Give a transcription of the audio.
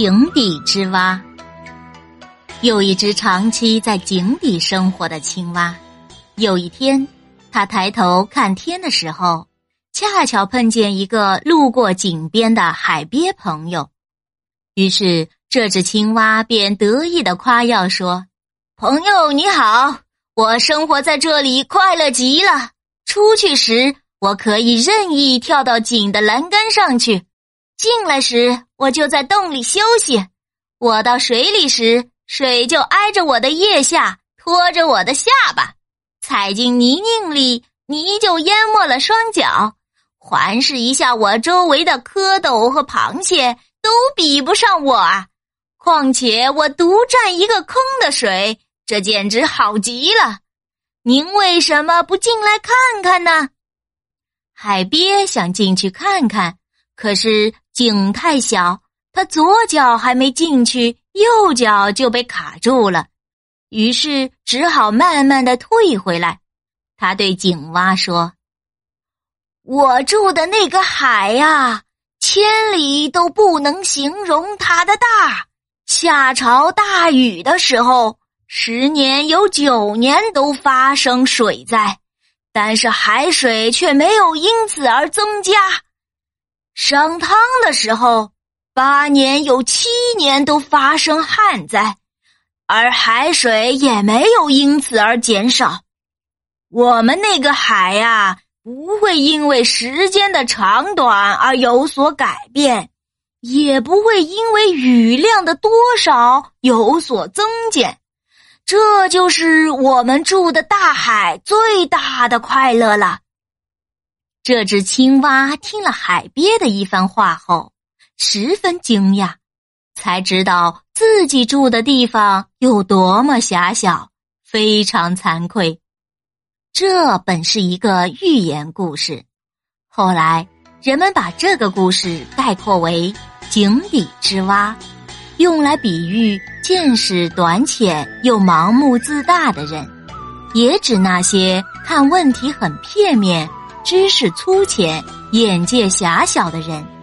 井底之蛙。有一只长期在井底生活的青蛙。有一天，它抬头看天的时候，恰巧碰见一个路过井边的海鳖朋友。于是，这只青蛙便得意的夸耀说：“朋友你好，我生活在这里快乐极了。出去时，我可以任意跳到井的栏杆上去。”进来时，我就在洞里休息；我到水里时，水就挨着我的腋下，拖着我的下巴；踩进泥泞里，泥就淹没了双脚。环视一下我周围的蝌蚪和螃蟹，都比不上我啊！况且我独占一个坑的水，这简直好极了。您为什么不进来看看呢？海鳖想进去看看，可是。井太小，他左脚还没进去，右脚就被卡住了，于是只好慢慢的退回来。他对井蛙说：“我住的那个海呀，千里都不能形容它的大。下潮大雨的时候，十年有九年都发生水灾，但是海水却没有因此而增加。”商汤的时候，八年有七年都发生旱灾，而海水也没有因此而减少。我们那个海呀，不会因为时间的长短而有所改变，也不会因为雨量的多少有所增减。这就是我们住的大海最大的快乐了。这只青蛙听了海鳖的一番话后，十分惊讶，才知道自己住的地方有多么狭小，非常惭愧。这本是一个寓言故事，后来人们把这个故事概括为“井底之蛙”，用来比喻见识短浅又盲目自大的人，也指那些看问题很片面。知识粗浅、眼界狭小的人。